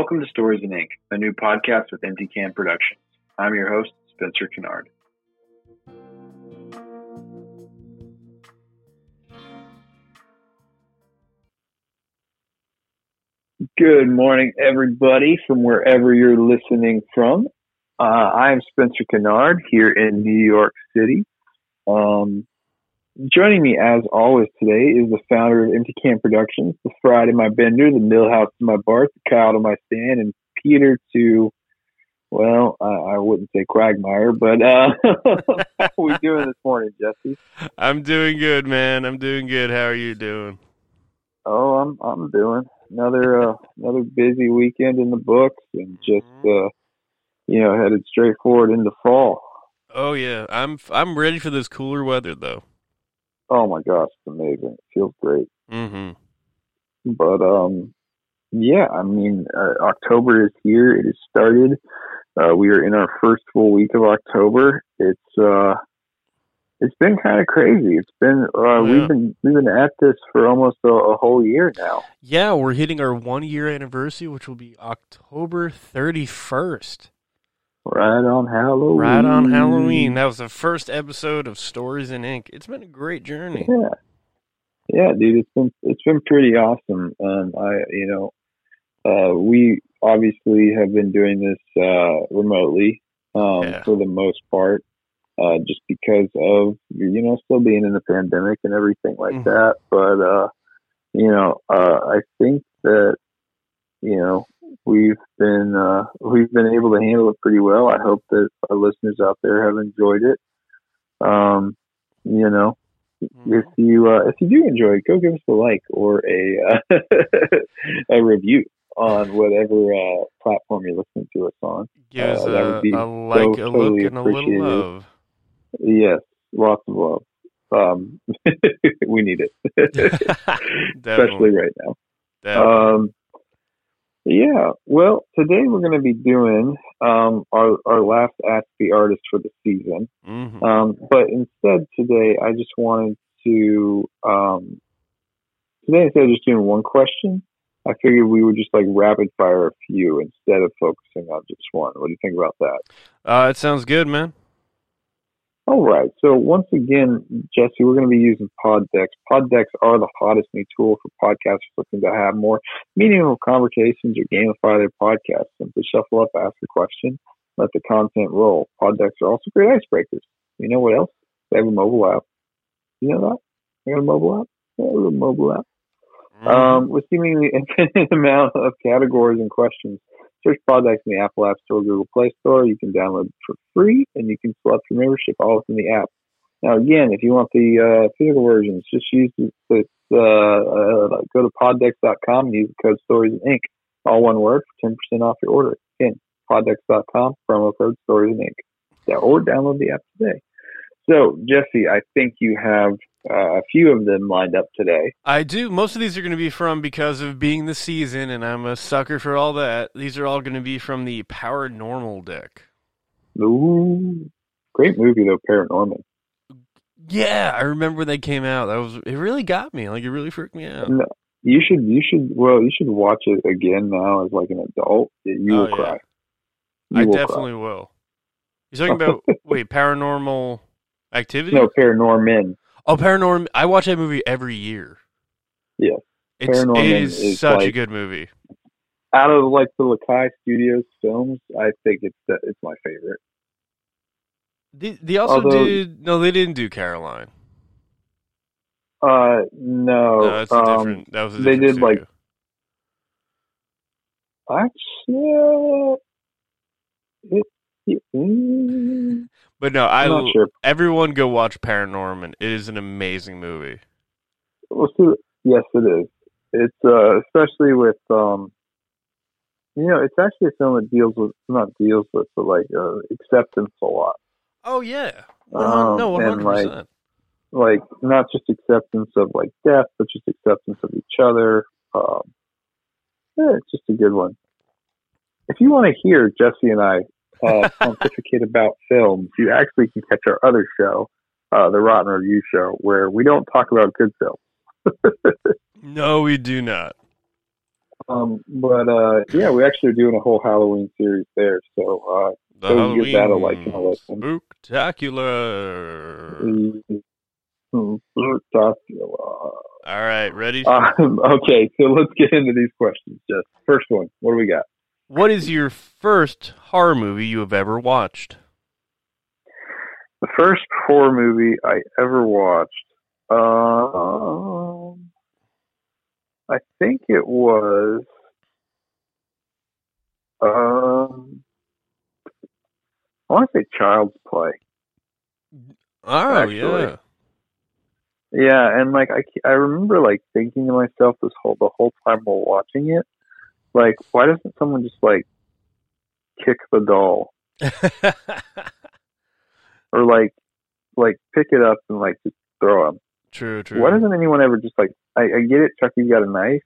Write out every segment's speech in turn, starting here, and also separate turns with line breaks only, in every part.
Welcome to Stories in Ink, a new podcast with Empty Can Productions. I'm your host, Spencer Kennard. Good morning, everybody, from wherever you're listening from. Uh, I am Spencer Kennard here in New York City. Um, joining me, as always, today is the founder of Empty Can Productions, the Fry to my bender, the Milhouse to my Bart, the Kyle to my Stan, and Peter to, well, I, I wouldn't say Quagmire, but uh, how are we doing this morning, Jesse?
I'm doing good, man. I'm doing good. How are you doing?
Oh, I'm I'm doing another uh, another busy weekend in the books, and just uh, you know headed straight forward into fall.
Oh yeah, I'm I'm ready for this cooler weather though.
Oh my gosh, it's amazing! It feels great.
Mm-hmm.
But um, yeah, I mean, uh, October is here. It has started. Uh, we are in our first full week of October. It's uh, it's been kind of crazy. It's been uh,
yeah.
we've been we've been at this for almost a, a whole year now.
Yeah, we're hitting our one year anniversary, which will be October 31st.
Right on Halloween.
Right on Halloween. That was the first episode of Stories in Ink. It's been a great journey.
Yeah, yeah, dude. It's been it's been pretty awesome. Um, I you know, uh, we obviously have been doing this uh, remotely um,
Yeah.
for the most part, uh, just because of you know still being in the pandemic and everything like
Mhm.
that. But uh, you know, uh, I think that you know we've been uh, we've been able to handle it pretty well. I hope that our listeners out there have enjoyed it. Um, you know, if you uh, if you do enjoy it, go give us a like or a uh, a review on whatever uh, platform you're listening to us on.
Give us
Uh, that
a,
would be
a like, a
totally
look, and a little love.
Yes, lots of love. Um, we need it, especially right now.
Definitely.
Um, yeah. Well, today we're going to be doing um, our our last Ask the Artist for the season.
Mhm.
Um, but instead today, I just wanted to um, today instead of just doing one question, I figured we would just like rapid fire a few instead of focusing on just one. What do you think about that?
Uh, it sounds good, man.
All right. So once again, Jesse, we're going to be using pod decks. Pod decks are the hottest new tool for podcasters looking to have more meaningful conversations or gamify their podcast. Simply shuffle up, ask a question, let the content roll. Pod decks are also great icebreakers. You know what else? They have a mobile app. You know that? They got a mobile app? They have a mobile app.
Mhm.
Um, with seemingly infinite amount of categories and questions. Search PodDecks in the Apple App Store, Google Play Store. You can download it for free, and you can select your membership all within the app. Now, again, if you want the uh, physical versions, just use the, uh, uh, go to poddecks.com and use the code Stories Ink, all one word, for ten percent off your order. Again, poddecks.com promo code Stories Ink. Yeah, or download the app today. So, Jesse, I think you have uh, a few of them lined up today.
I do. Most of these are going to be from because of being the season, and I'm a sucker for all that. These are all going to be from the Paranormal deck.
Ooh, great movie though, Paranormal.
Yeah, I remember when they came out. That was it. Really got me. Like it really freaked me out.
No, you should, you should, well, you should watch it again now as like an adult. You
Oh,
will
yeah.
cry. You
I
will
definitely will. You're talking about wait, Paranormal Activity?
No, Paranorman.
Oh, Paranorman. I watch that movie every year.
Yes.
It's, it is,
is
such a good movie.
Out of like the Laika Studios films, I think it's the, it's my favorite.
They, they also
Although-
did. No, they didn't do Coraline.
Uh, no,
No, that's a
um,
different. That was a
they did, like,
studio.
actually, it, it, mm,
But no, I
sure.
everyone go watch Paranorman. It is an amazing movie.
Well, see, yes, it is. It's uh, especially with um, you know, it's actually a film that deals with not deals with, but like uh, acceptance a lot.
Oh yeah,
Um,
no, hundred
like,
percent.
Like not just acceptance of like death, but just acceptance of each other. Um, yeah, it's just a good one. If you want to hear Jesse and I uh, pontificate about films, you actually can catch our other show, uh, the Rotten Review Show, where we don't talk about good films.
No, we do not.
Um, but uh, yeah, we actually are doing a whole Halloween series there. So uh,
The
So you give that a like and a listen.
Spooktacular.
mm,
All right, ready?
Um, okay, so let's get into these questions. Just first one, what do we got?
What is your first horror movie you have ever watched?
The first horror movie I ever watched. Um, I think it was. Um, I want to say Child's Play.
Oh
Actually.
yeah.
Yeah, and like I, I remember like thinking to myself this whole the whole time while watching it, like why doesn't someone just like kick the doll or like like pick it up and like just throw him?
true, true.
Why doesn't anyone ever just like I, I get it, Chucky's got a knife,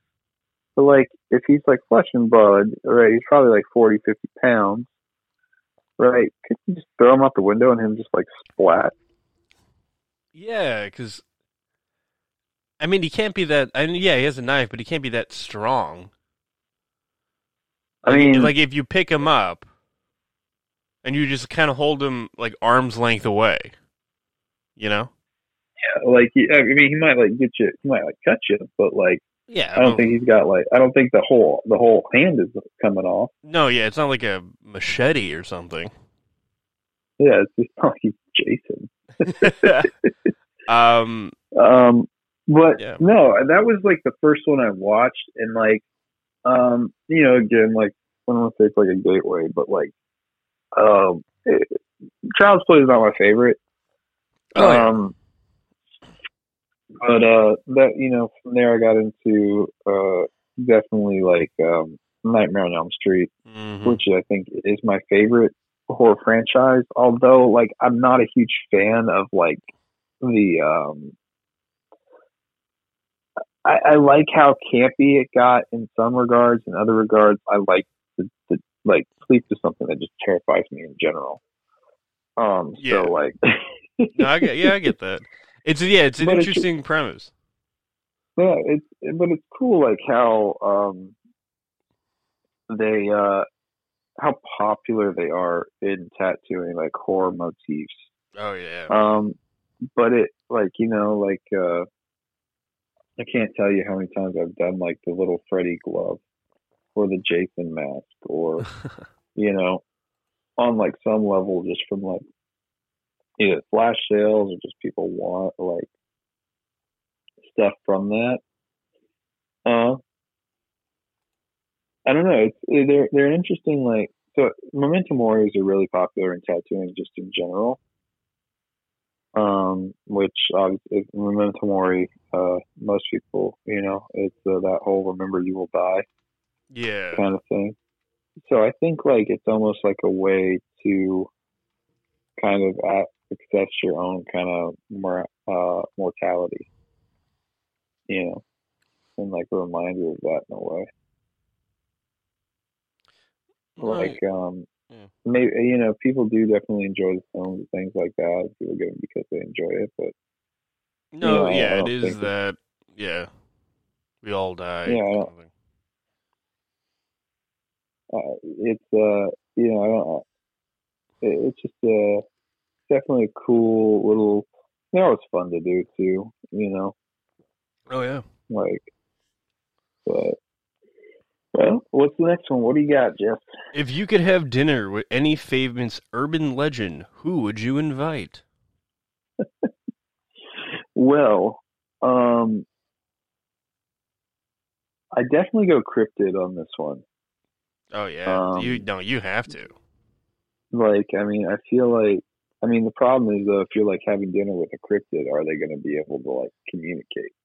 but like if he's like flesh and blood, right? He's probably like 40, 50 pounds, right? Could you just throw him out the window and him just like splat?
Yeah, because I mean, he can't be that. I mean, yeah, he has a knife, but he can't be that strong.
I mean,
like if you pick him up and you just kind of hold him like arm's length away, you know?
Yeah, like he, I mean, he might like get you, he might like cut you, but like
Yeah.
I don't
but-
think he's got like I don't think the whole the whole hand is coming off.
No, yeah, it's not like a machete or something.
Yeah, it's just not like Jason.
um,
Um, but
Yeah.
no, that was like the first one I watched, and like, um, you know, again, like I don't want to say it's like a gateway, but like, um, it, Child's Play is not my favorite.
Oh, yeah.
Um, but uh, that you know, from there I got into uh, definitely like um, Nightmare on Elm Street.
mhm.
which I think is my favorite horror franchise. Although, like, I'm not a huge fan of like the. um I, I like how campy it got in some regards. In other regards, I like to, like sleep to something that just terrifies me in general. Um.
Yeah.
So like.
no, I get, yeah, I get that. It's yeah, it's an
But it's-
interesting premise.
Yeah, it's but it's cool like how um they uh how popular they are in tattooing like horror motifs.
Oh yeah,
Um but it like you know like uh I can't tell you how many times I've done like the little Freddy glove or the Jason mask or you know on like some level just from like either flash sales or just people want like stuff from that. Uh, I don't know. It's they're they're interesting. Like so, memento moris are really popular in tattooing just in general. Um, which obviously memento mori, uh, most people, you know, it's uh, that whole remember you will die
yeah,
kind of thing. So I think like it's almost like a way to kind of access your own kind of mor- uh, mortality, you know, and like a reminder of that in a way. Like, um,
Yeah.
maybe you know, people do definitely enjoy the films and things like that. People get them because they enjoy it, but
no,
yeah, I
yeah, it is
think it-
that. Yeah, we all die.
Yeah, uh, it's uh you know I don't it, it's just uh definitely a cool little you know it's fun to do too you know
Oh yeah.
like but well what's the next one? What do you got Jeff?
If you could have dinner with any famous urban legend, who would you invite?
well um I definitely go cryptid on this one.
Oh yeah,
Um,
you no, you have to.
like I mean I feel like I mean the problem is though if you're like having dinner with a cryptid are they going to be able to like communicate?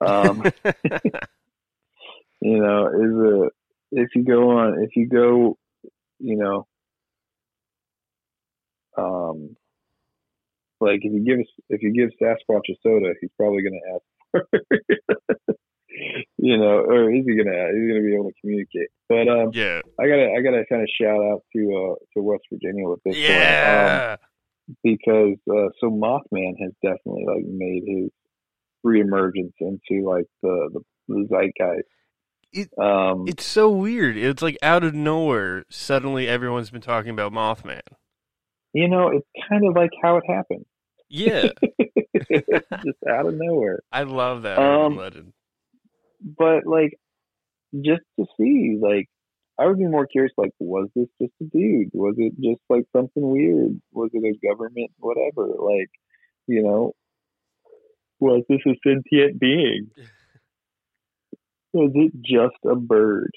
Um you know, is a if you go on if you go, you know, um, like if you give us if you give Sasquatch a soda, he's probably going to ask. For you know, or is he gonna is he gonna be able to communicate? But um,
yeah,
I gotta I gotta kind of shout out to uh to West Virginia with this one. Um,
yeah.
because uh, so Mothman has definitely like made his reemergence into like the the, the zeitgeist.
It-
um,
It's so weird. It's like out of nowhere. Suddenly, everyone's been talking about Mothman.
you know, it's kind of like how it happened.
Yeah,
just out of nowhere.
I love that
Um,
legend.
But like, just to see, like, I would be more curious. Like, was this just a dude? Was it just like something weird? Was it a government? Whatever. Like, you know, was this a sentient being? Was it just a bird?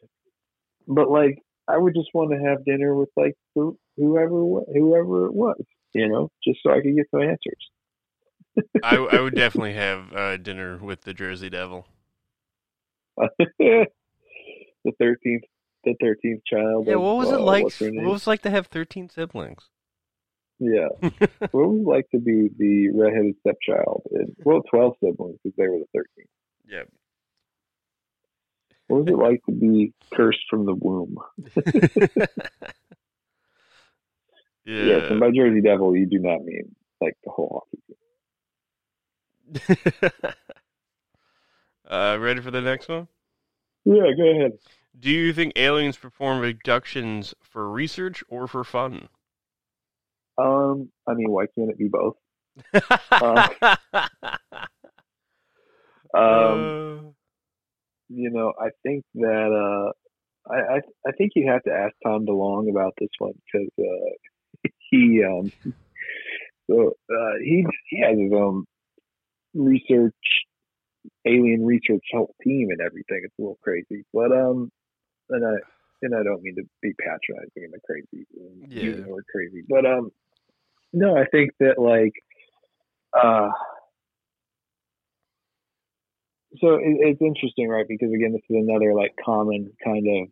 But like, I would just want to have dinner with like whoever whoever it was, you know, just so I could get some answers.
I, I would definitely have uh, dinner with the Jersey Devil.
the thirteenth, the thirteenth child.
Yeah,
of,
what was it
uh,
like? What was it like to have thirteen siblings?
Yeah, what was it like to be the redheaded stepchild? And, well, twelve siblings because they were the thirteenth.
yeah.
What was it like to be cursed from the womb?
Yeah.
Yes, and by Jersey Devil, you do not mean like the whole hockey team.
uh, ready for the next one?
Yeah, go ahead.
Do you think aliens perform abductions for research or for fun?
Um, I mean, why can't it be both? Uh, Um,
Uh,
you know, I think that uh, I, I I think you have to ask Tom DeLonge about this one because uh, he um so uh, he he has his own research alien research help team and everything. It's a little crazy, but um, and I and I don't mean to be patronizing in the crazy
Yeah.
using the word crazy, but um, no, I think that like uh so it, it's interesting, right? Because again, this is another like common kind of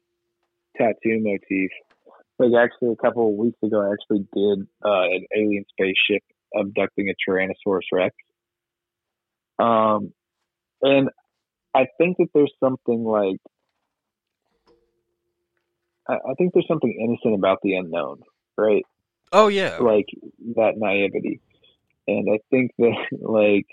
tattoo motif. Like actually, a couple of weeks ago, I actually did uh, an alien spaceship abducting a Tyrannosaurus Rex. Um, and I think that there's something like I, I think there's something innocent about the unknown, right?
oh yeah.
like that naivety. And I think that like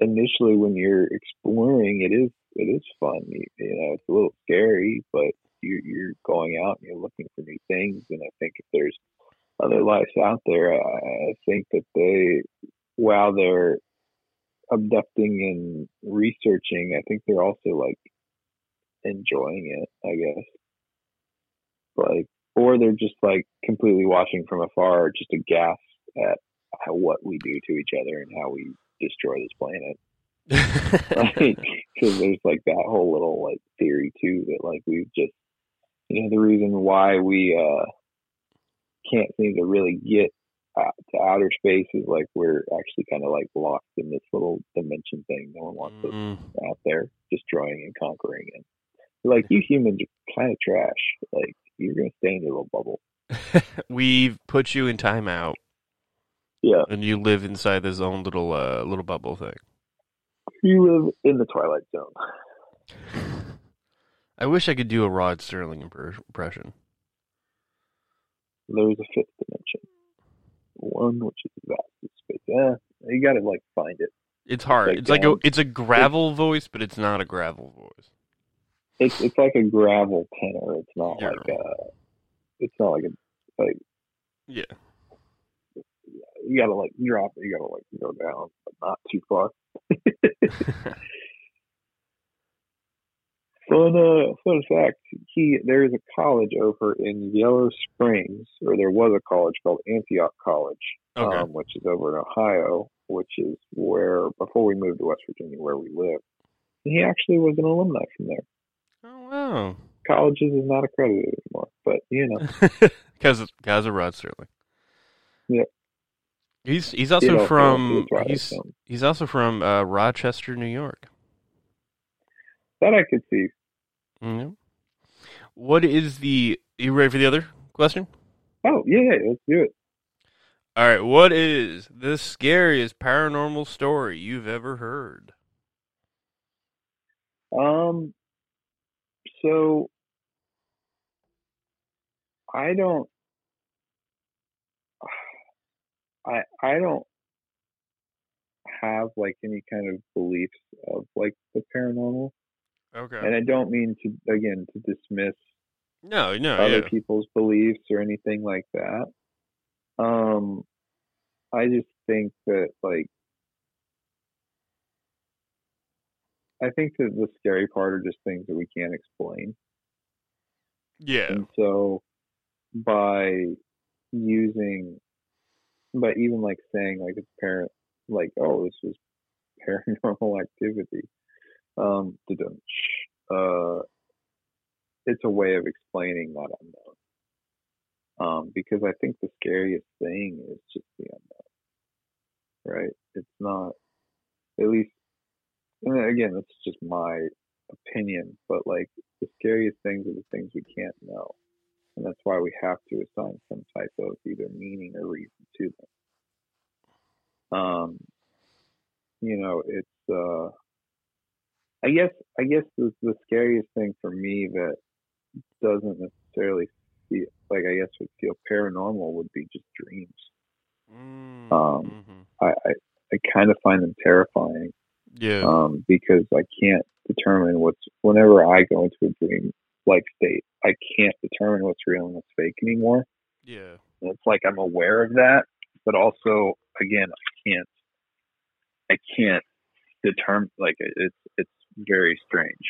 initially when you're exploring, it is it is fun. You, you know, it's a little scary, but you, you're going out and you're looking for new things. And I think if there's other lives out there, I, I think that they, while they're abducting and researching, I think they're also like enjoying it. I guess, like, or they're just like completely watching from afar, just aghast at how what we do to each other and how we destroy this planet. Like, because there's like that whole little like theory too that like we've just, you know, the reason why we uh can't seem to really get out to outer space is like we're actually kind of like locked in this little dimension thing. No one wants us
Mm.
out there destroying and conquering and like you humans are kind of trash. Like you're gonna stay in your little bubble.
We've put you in timeout,
Yeah,
and you live inside this own little uh, little bubble thing.
you live in the twilight zone.
I wish I could do a Rod Serling impression.
There's a fifth dimension, one which is vast in space. Yeah, you gotta like find it.
It's hard.
Like,
it's like a it's a gravel voice, but it's not a gravel voice.
It's it's like a gravel tenor. It's not
Yeah.
like a. It's not like a like
Yeah.
You gotta like drop it. You gotta like go down, but not too far. Fun, uh, fun fact: he there is a college over in Yellow Springs, or there was a college called Antioch College,
Okay.
um, which is over in Ohio, which is where before we moved to West Virginia, where we live. And he actually was an alumni from there.
oh wow.
Colleges is not accredited anymore, but you know,
Because because of Rod Serling.
Yep.
He's he's also
also
from he's he's also from uh, Rochester, New York.
that I could see.
Mhm. What is the? You ready for the other question?
Oh yeah, let's do it.
All right. What is the scariest paranormal story you've ever heard?
Um, so I don't, I I don't have like any kind of beliefs of like the paranormal.
Okay.
And I don't mean to again to dismiss
no, no,
other
yeah.
people's beliefs or anything like that. Um, I just think that like I think that the scary part are just things that we can't explain.
Yeah.
And so by using but even like saying like it's parent like, oh, this was paranormal activity. Um uh it's a way of explaining that unknown. Um, because I think the scariest thing is just the unknown. Right? It's not at least and again, it's just my opinion, but like the scariest things are the things we can't know. And that's why we have to assign some type of either meaning or reason to them. Um, you know, it's, uh, I guess, I guess the, the scariest thing for me that doesn't necessarily feel like, I guess would feel paranormal would be just dreams.
Mm,
Um,
mhm.
I, I, I kind of find them terrifying
Yeah.
um, because I can't determine what's whenever I go into a dream like state, I can't determine what's real and what's fake anymore.
yeah.
And it's like I'm aware of that, but also again, I can't, I can't determine like it's it's very strange.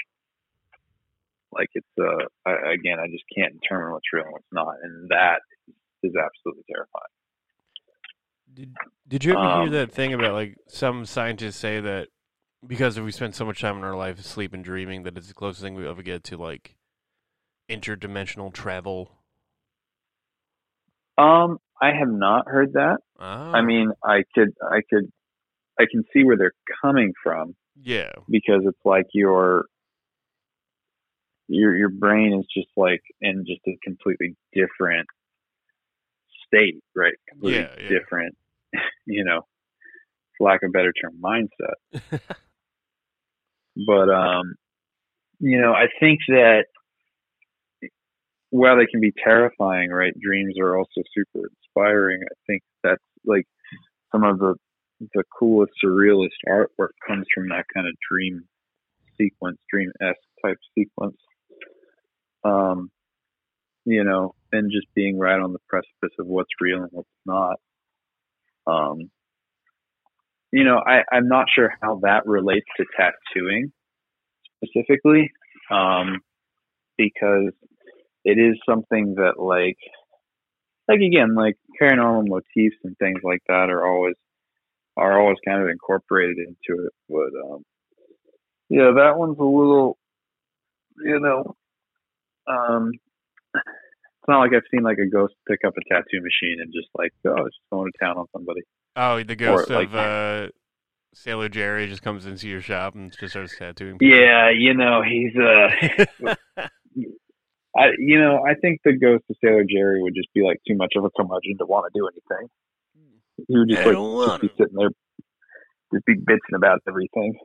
Like it's uh I, again, I just can't determine what's real and what's not, and that is absolutely terrifying.
Did Did you ever hear
Um,
that thing about like some scientists say that because we spend so much time in our life asleep and dreaming that it's the closest thing we ever get to like interdimensional travel?
Um, I have not heard that.
Ah,
I mean, I could, I could, I can see where they're coming from
yeah,
because it's like your your your brain is just like in just a completely different state, right? Completely
Yeah, yeah.
different, you know, for lack of a better term, mindset. But um, you know, I think that while they can be terrifying, right? Dreams are also super inspiring. I think that's like some of the the coolest surrealist artwork comes from that kind of dream sequence, dream esque type sequence. Um, you know, and just being right on the precipice of what's real and what's not. Um, you know, I, I'm not sure how that relates to tattooing specifically, um, because it is something that like, like again, like paranormal motifs and things like that are always are always kind of incorporated into it. But um, yeah, that one's a little, you know, um, it's not like I've seen like a ghost pick up a tattoo machine and just like, oh, it's just going to town on somebody.
oh, the ghost
like-
of uh, Sailor Jerry just comes into your shop and just starts tattooing.
Yeah, you know, he's uh, I, you know, I think the ghost of Sailor Jerry would just be like too much of a curmudgeon to want to do anything. He would just
I
like just be
to.
sitting there, just be bitching about everything.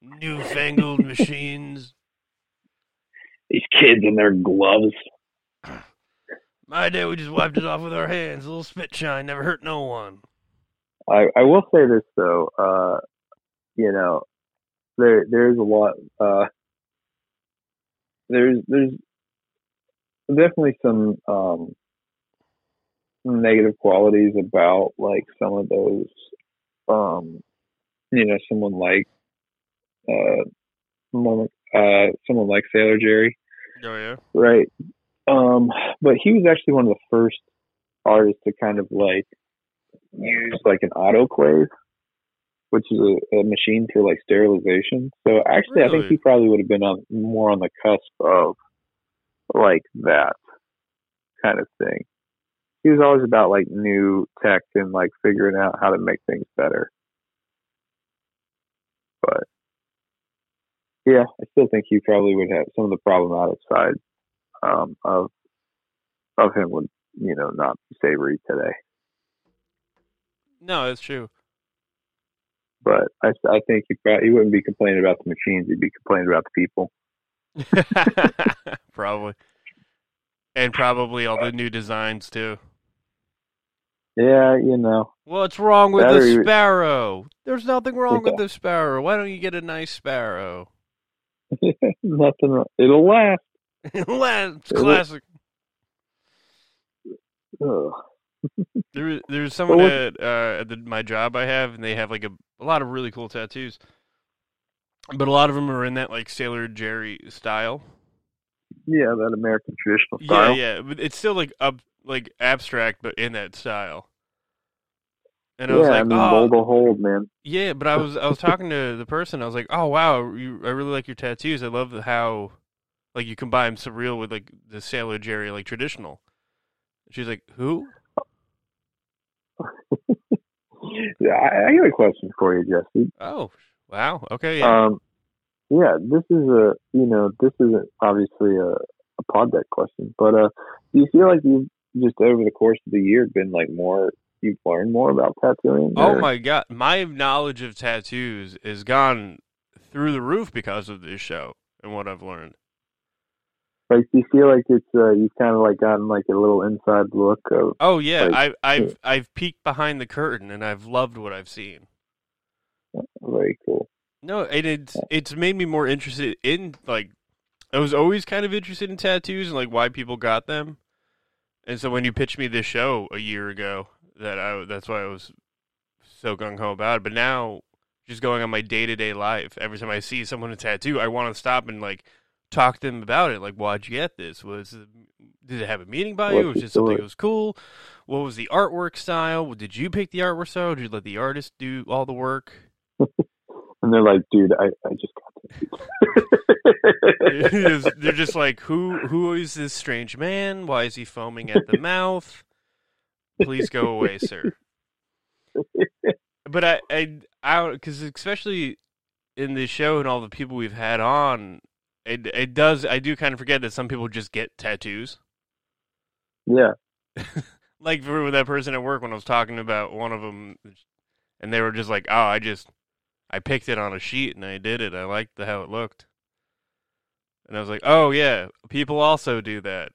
Newfangled machines.
These kids in their gloves.
My day, we just wiped it off with our hands. A little spit shine never hurt no one.
I, I will say this though, uh, you know, there there's a lot uh, there's there's definitely some um, negative qualities about like some of those um, you know, someone like uh, someone, uh, someone like Sailor Jerry,
Oh yeah.
right? Um, but he was actually one of the first artists to kind of like use like an autoclave, which is a, a machine for like sterilization. So actually, I think he probably would have been on more on the cusp of like that kind of thing. He was always about like new tech and like figuring out how to make things better. But yeah, I still think he probably would have some of the problematic side um, of of him would you know not be savory today.
No, that's true.
But I, I think he probably he wouldn't be complaining about the machines. He'd be complaining about the people.
probably. And probably all the new designs too.
Yeah, you know.
What's wrong with
That
the sparrow? There's nothing wrong with the sparrow. Why don't you get a nice sparrow?
Nothing. wrong. It'll last.
it's
Is it?
classic.
Ugh.
There, there's someone
what-
at uh, at the, my job I have, and they have like a, a lot of really cool tattoos, but a lot of them are in that like Sailor Jerry style.
Yeah, that American traditional style.
Yeah, yeah, but it's still like up like abstract, but in that style. And I
Yeah,
was like,
I mean,
oh,
mold hold, man.
yeah, but I was I was talking to the person. I was like, oh wow, you, I really like your tattoos. I love how like you combine surreal with like the Sailor Jerry like traditional. She's like, who?
Yeah, I, I got a question for you, Jesse.
Oh, wow. Okay, yeah.
Um, yeah, this is a you know this isn't obviously a, a pod deck question, but uh, do you feel like you've just over the course of the year been like more you've learned more about tattooing?
Oh my god, my knowledge of tattoos is gone through the roof because of this show and what I've learned.
Like, do you feel like it's uh, you've kind of like gotten like a little inside look of?
Oh yeah,
Like,
I, I've I've peeked behind the curtain and I've loved what I've seen.
Very cool.
No, and it's it's made me more interested in like I was always kind of interested in tattoos and like why people got them. And so when you pitched me this show a year ago, that I that's why I was so gung ho about it. But now, just going on my day to day life, every time I see someone with a tattoo, I want to stop and like talk to them about it. Like, why'd you get this? Was did it have a meaning by you? Was
the
it something that was cool? What was the artwork style? Did you pick the artwork style? Did you let the artist do all the work?
And they're like, dude, I, I just got
They're just- they're just like, who who is this strange man? Why is he foaming at the mouth? Please go away, sir. But I I I because especially in this show and all the people we've had on, it it does I do kind of forget that some people just get tattoos.
yeah,
Like for that person at work when I was talking about one of them, and they were just like, "Oh, I just I picked it on a sheet and I did it. I liked the, how it looked." And I was like, "Oh yeah, people also do that."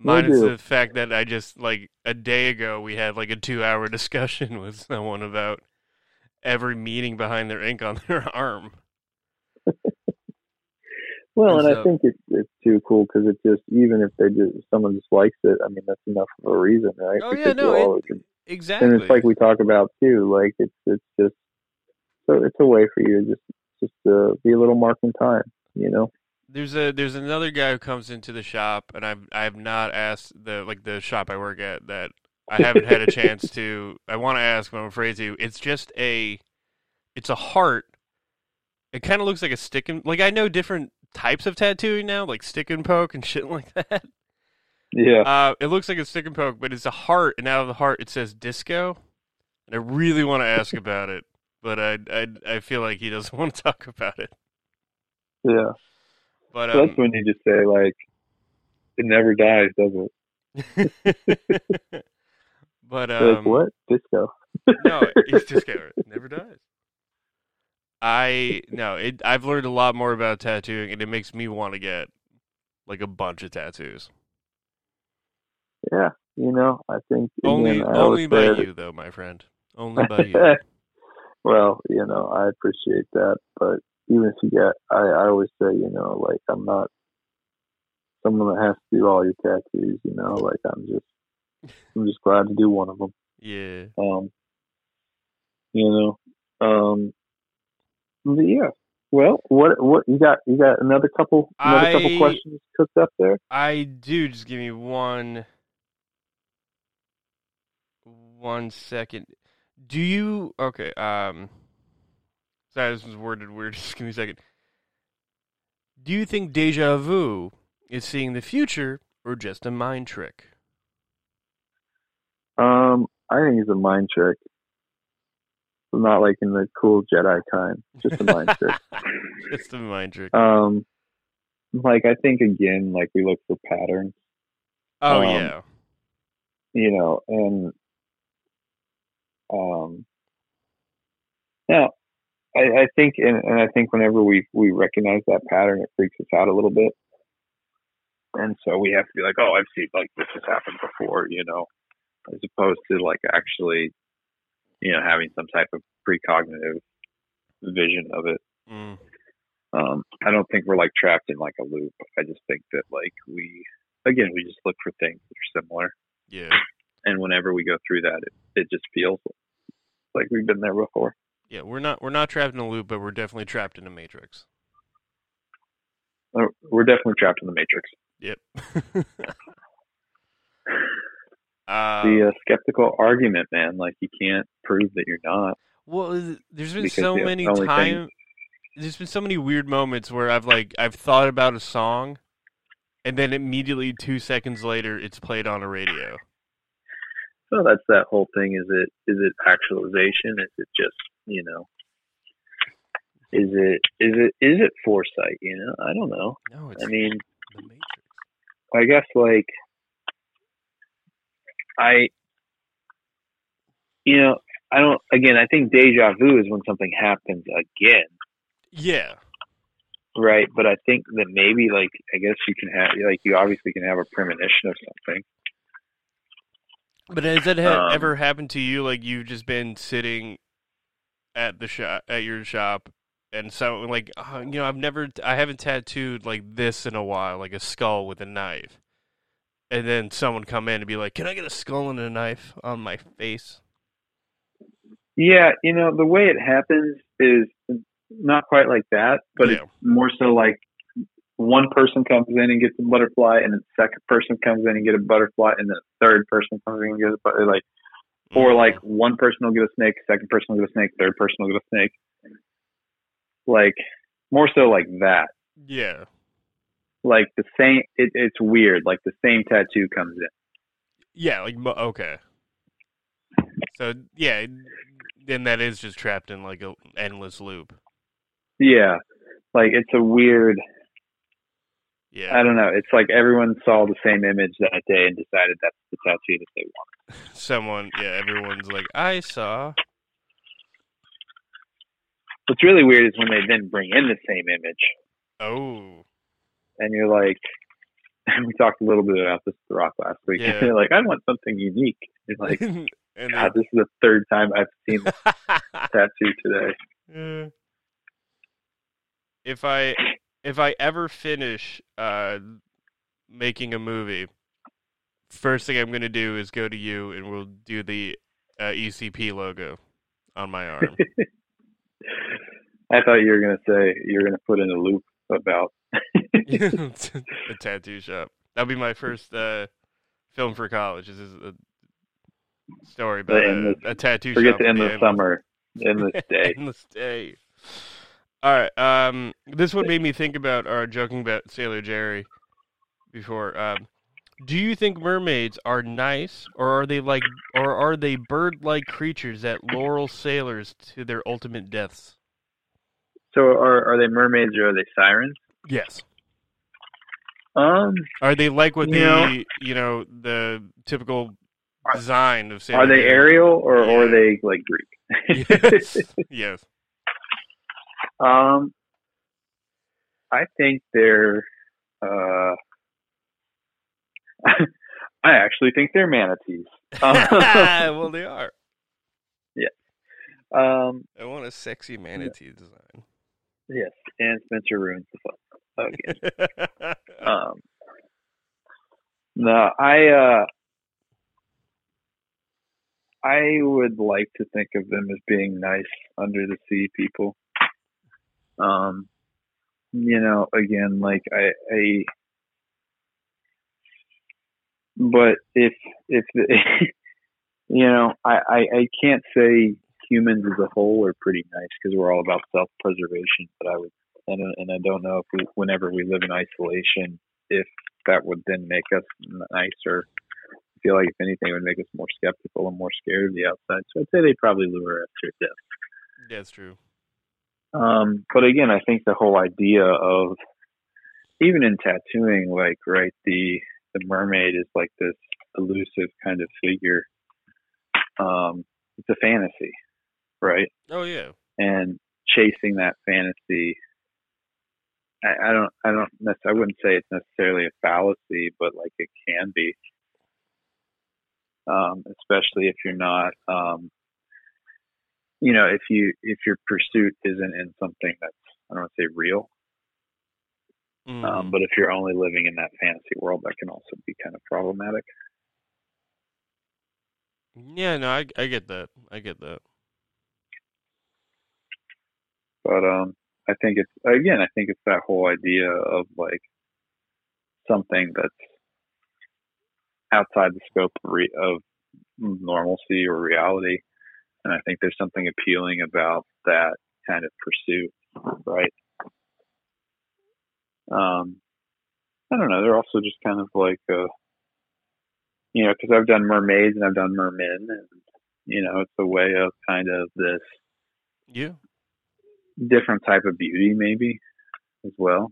Minus
do.
the fact that I just like a day ago we had like a two-hour discussion with someone about every meaning behind their ink on their arm.
Well, and I think it's it's too cool because it just even if they just someone just likes it, I mean that's enough of a reason, right?
Oh, yeah, no, it-
always-
Exactly.
and it's like we talk about too. Like it's it's just so it's a way for you to just just uh, be a little mark in time, you know.
There's a there's another guy who comes into the shop, and I've I have not asked the like the shop I work at that I haven't had a chance to. I want to ask, but I'm afraid to. It's just a, it's a heart. It kind of looks like a stick and like I know different types of tattooing now, like stick and poke and shit like that.
Yeah,
Uh, it looks like a stick and poke, but it's a heart, and out of the heart it says disco. And I really want to ask about it, but I I I feel like he doesn't want to talk about it.
yeah.
But
So
um,
that's when you just say like, it never dies, does it?
but
You're like
um,
what disco?
no, it's just it never dies. I no, it. I've learned a lot more about tattooing, and it makes me want to get like a bunch of tattoos.
Yeah, you know, I think
Only,
again, I
only by
that-
you, though, my friend. Only by you.
well, you know, I appreciate that, but even if you get, I, I always say, you know, like I'm not someone that has to do all your tattoos. You know, like I'm just, I'm just glad to do one of them.
yeah.
Um, you know, um, but yeah. Well, what what you got? You got another couple, another couple questions cooked up there.
I do. Just give me one, one second. Do you? Okay. Um. Sorry, this was worded weird. Just give me a second. Do you think deja vu is seeing the future or just a mind trick?
Um, I think it's a mind trick. Not like in the cool Jedi kind, just a mind trick.
just a mind trick.
Um, like I think again, like we look for patterns,
oh
um,
yeah.
you know, and um, now I, I think, and, and I think whenever we we recognize that pattern, it freaks us out a little bit, and so we have to be like, oh, I've seen like this has happened before, you know, as opposed to like actually, you know, having some type of precognitive vision of it.
Mm.
Um, I don't think we're like trapped in like a loop. I just think that like we, again, we just look for things that are similar.
Yeah.
And whenever we go through that, it, it just feels like we've been there before.
Yeah, we're not we're not trapped in a loop, but we're definitely trapped in a matrix.
Uh, We're definitely trapped in the matrix.
Yep. uh,
The uh, skeptical argument, man, like you can't prove that you're not.
well, there's been so many times. There's been so many weird moments where I've like I've thought about a song, and then immediately two seconds later it's played on a radio.
So that's that whole thing. Is it is it actualization? Is it just you know? Is it is it is it foresight? You know, I don't know.
No, it's
I mean,
the Matrix.
I guess like I, you know, I don't. Again, I think deja vu is when something happens again,
Yeah.
right? But I think that maybe like I guess you can have like you obviously can have a premonition of something.
But has that ha-
Um,
ever happened to you? Like you've just been sitting at the shop at your shop, and so like uh, you know, I've never, I haven't tattooed like this in a while, like a skull with a knife, and then someone come in and be like, "Can I get a skull and a knife on my face?"
Yeah, you know, the way it happens is not quite like that, but
Yeah.
it's more so like one person comes in and gets a butterfly, and then the second person comes in and get a butterfly, and then a third person comes in and gets a butterfly. Like, or
Mm.
like one person will get a snake, second person will get a snake, third person will get a snake. Like, more so like that.
yeah,
Like the same, it, it's weird. Like the same tattoo comes in.
yeah, like okay. So yeah, then that is just trapped in like a endless loop.
Yeah, like it's a weird.
Yeah,
I don't know. It's like everyone saw the same image that day and decided that's the tattoo that they want.
someone, yeah, everyone's like, "I saw."
What's really weird is when they then bring in the same image,
Oh,
and you're like, and we talked a little bit about this the Rock last week.
Yeah.
And you're like, I want something unique. You're like,
and
God, this is the third time I've seen this tattoo today.
If I if I ever finish uh, making a movie, first thing I'm gonna do is go to you and we'll do the uh, ECP logo on my arm.
I thought you were gonna say you're gonna put in a loop about.
a tattoo shop. That'll be my first uh, film for college. This is a story about
The
a, a tattoo
Forget
shop.
the
with
endless
endless-
summer, endless day.
endless day. All right. Um, this one made me think about our joking about Sailor Jerry before. Um, do you think mermaids are nice, or are they like, or are they bird-like creatures that laurel sailors to their ultimate deaths?
So are are they mermaids or are they sirens?
Yes.
Um,
Are they like what the
know-
you know the typical design of Sailor
are they? Ariel or, or are they like Greek?
yes. yes.
Um, I think they're. Uh, I actually think they're manatees. Um,
well, they are.
um,
I want a sexy manatee design.
yes, and Spencer ruins the fun again. Um, no, I. Uh, I would like to think of them as being nice under the sea people. Um, you know, again, like I, I but if if you know, I, I I can't say humans as a whole are pretty nice because we're all about self preservation. But I would, and and I don't know if we, whenever we live in isolation, if that would then make us nicer. I feel like if anything, it would make us more skeptical and more scared of the outside. So I'd say they'd probably lure us to death.
That's true.
Um, but again, I think the whole idea of even in tattooing, like right, the the mermaid is like this elusive kind of figure. Um, it's a fantasy, right?
Oh yeah.
And chasing that fantasy, I, I don't, I don't, I wouldn't say it's necessarily a fallacy, but like it can be, um, especially if you're not, um, you know, if you if your pursuit isn't in something that's I don't want to say real,
Mm.
Um, but if you're only living in that fantasy world, that can also be kind of problematic.
yeah, no, I I get that. I get that.
But um, I think it's again, I think it's that whole idea of like something that's outside the scope of, re- of normalcy or reality, and I think there's something appealing about that kind of pursuit, right? Um, I don't know. They're also just kind of like, uh, you know, because I've done mermaids and I've done mermen, and you know, it's a way of kind of this
Yeah.
Different type of beauty maybe as well.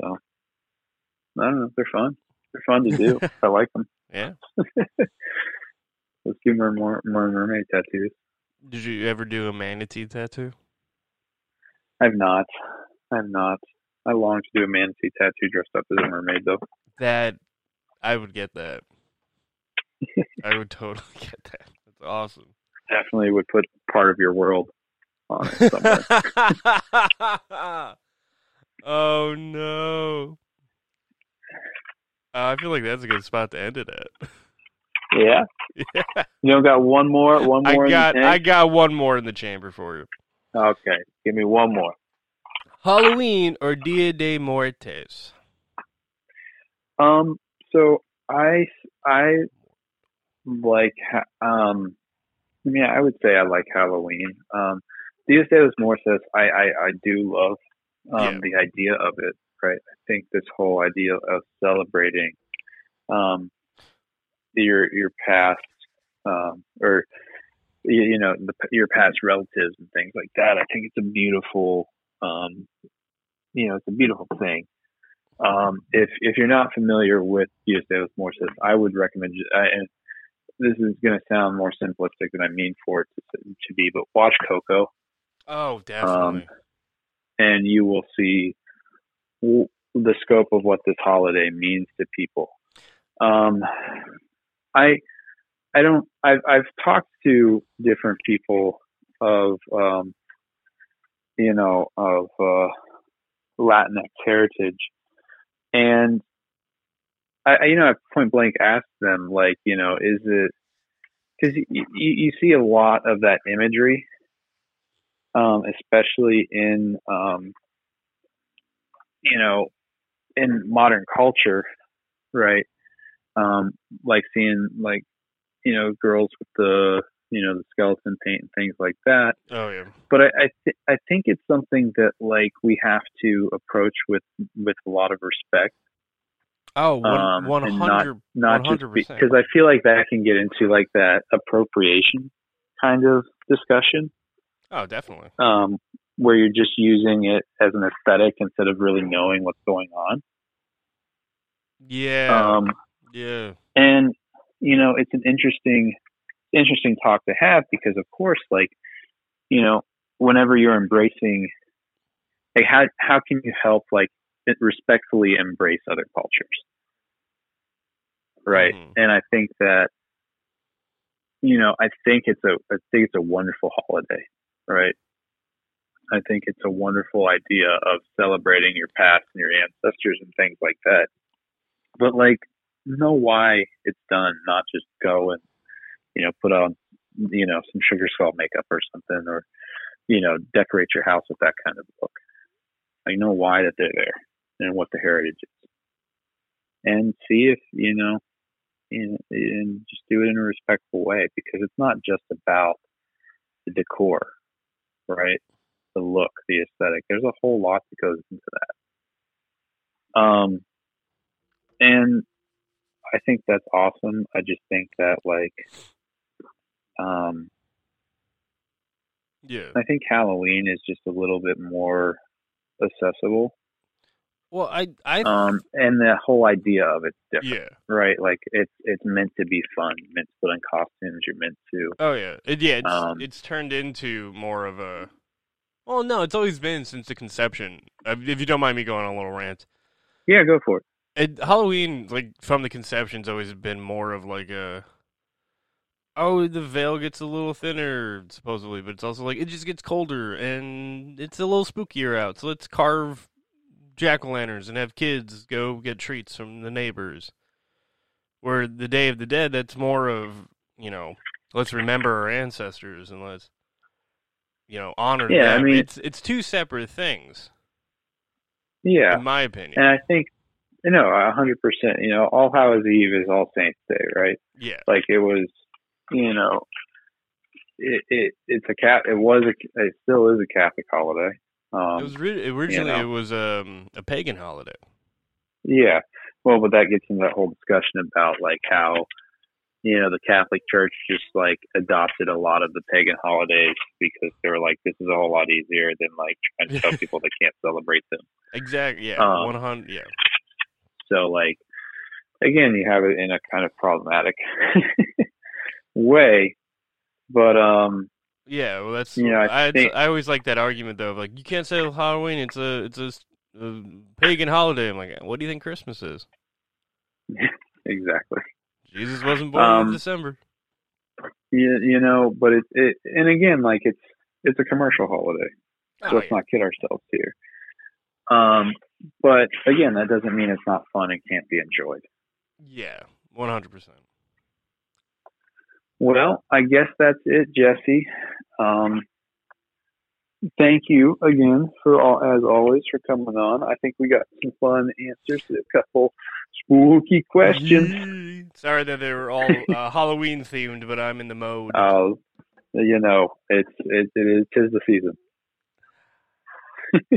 So I don't know. They're fun. They're fun to do. I like them.
Yeah.
Let's do more, more, more mermaid tattoos.
Did you ever do a manatee tattoo?
I've not. I've not. I long to do a manatee tattoo dressed up as a mermaid though.
That I would get that. I would totally get that. That's awesome.
Definitely would put part of your world on it somewhere.
oh no. Uh, I feel like that's a good spot to end it at.
yeah.
yeah.
You don't got one more? One
I
more? the
got? I got one more in the chamber for you.
Okay. Give me one more.
Halloween or Dia de Muertes?
Um. So I I like um. I mean, I would say I like Halloween. Um, Dias de los Muertos, I I, I do love um,
Yeah.
the idea of it. Right. I think this whole idea of celebrating um your your past um or you, you know the, your past relatives and things like that. I think it's a beautiful um you know it's a beautiful thing. Um, if if you're not familiar with Dias de los Muertos, I would recommend. I, and this is going to sound more simplistic than I mean for it to, to be, but watch Coco,
Oh, definitely.
and you will see w- the scope of what this holiday means to people. Um, I I don't. I've I've talked to different people of um, you know of uh, Latinx heritage, and I, I you know I point blank asked them like you know is it because you, you you see a lot of that imagery, um, especially in um, you know in modern culture, right? Um, like seeing like you know girls with the you know the skeleton paint and things like that
oh yeah.
but I I, th- I think it's something that like we have to approach with with a lot of respect,
Oh, one
Um,
hundred
not just
100%.
because I feel like that can get into like that appropriation kind of discussion,
Oh, definitely.
um, where you're just using it as an aesthetic instead of really knowing what's going on.
Yeah.
Um,
yeah.
and you know it's an interesting interesting talk to have because of course like you know whenever you're embracing like how how can you help like respectfully embrace other cultures right
Mhm.
and i think that you know i think it's a i think it's a wonderful holiday right? I think it's a wonderful idea of celebrating your past and your ancestors and things like that. But like know why it's done, not just go and you know put on you know some sugar skull makeup or something, or you know decorate your house with that kind of look. I know why that they're there and what the heritage is, and see if you know, and, and just do it in a respectful way because it's not just about the decor, right? The look, the aesthetic. There's a whole lot that goes into that. Um, and I think that's awesome. I just think that like um
Yeah.
I think Halloween is just a little bit more accessible.
Well, I I
Um and the whole idea of it's different,
yeah.
right? Like it's it's meant to be fun, you're meant to put on costumes, you're meant to
Oh yeah. It, yeah. It's
Um,
it's turned into more of a. Well, no, it's always been since the conception. Uh, If you don't mind me going on a little rant,
Yeah, go for it.
it, Halloween, like from the conception's always been more of like a. Oh, the veil gets a little thinner, supposedly, but it's also like it just gets colder and it's a little spookier out. So let's carve jack o' lanterns and have kids go get treats from the neighbors. Where the Day of the Dead, that's more of you know, let's remember our ancestors and let's you know honor
Yeah, I mean-
it's it's two separate things,
Yeah,
in my opinion.
and I think you know a hundred percent. You know, All Hallows Eve is All Saints Day, right?
yeah,
Like it was, you know, it, it it's a cat. It was a. It still is a Catholic holiday. Um,
it was ri- originally
know.
it was um, a pagan holiday.
Yeah. Well, but that gets into that whole discussion about like how, you know, the Catholic Church just like adopted a lot of the pagan holidays because they were like, this is a whole lot easier than like trying to tell people they can't celebrate them.
Exactly. Yeah.
Um,
One hundred. Yeah.
So like, again, you have it in a kind of problematic way, but um,
Yeah. Well, that's.
You know, I
I
think-
I always like that argument though. Of like, you can't say Halloween. It's a it's a, a pagan holiday. I'm like, what do you think Christmas is?
exactly.
Jesus wasn't born
Um,
in December.
You, you know, but it, it and again, like it's it's a commercial holiday. So
Oh,
let's
yeah.
not kid ourselves here. Um, but again, that doesn't mean it's not fun and can't be enjoyed.
yeah. One hundred percent.
Well, I guess that's it, Jesse. Um, thank you again for all, as always, for coming on. I think we got some fun answers to a couple spooky questions.
Sorry that they were all uh, Halloween themed, but I'm in the mode.
Uh, you know, it's it, it is tis the season.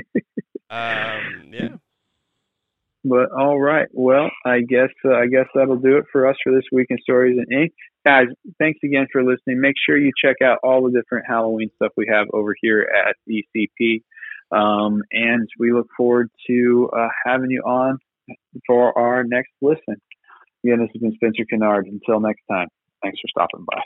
um, yeah.
But all right, well, I guess uh, I guess that'll do it for us for this week in Stories and Ink. Guys, thanks again for listening. Make sure you check out all the different Halloween stuff we have over here at ECP, um, and we look forward to uh, having you on for our next listen. Again, this has been Spencer Kennard. Until next time, thanks for stopping by.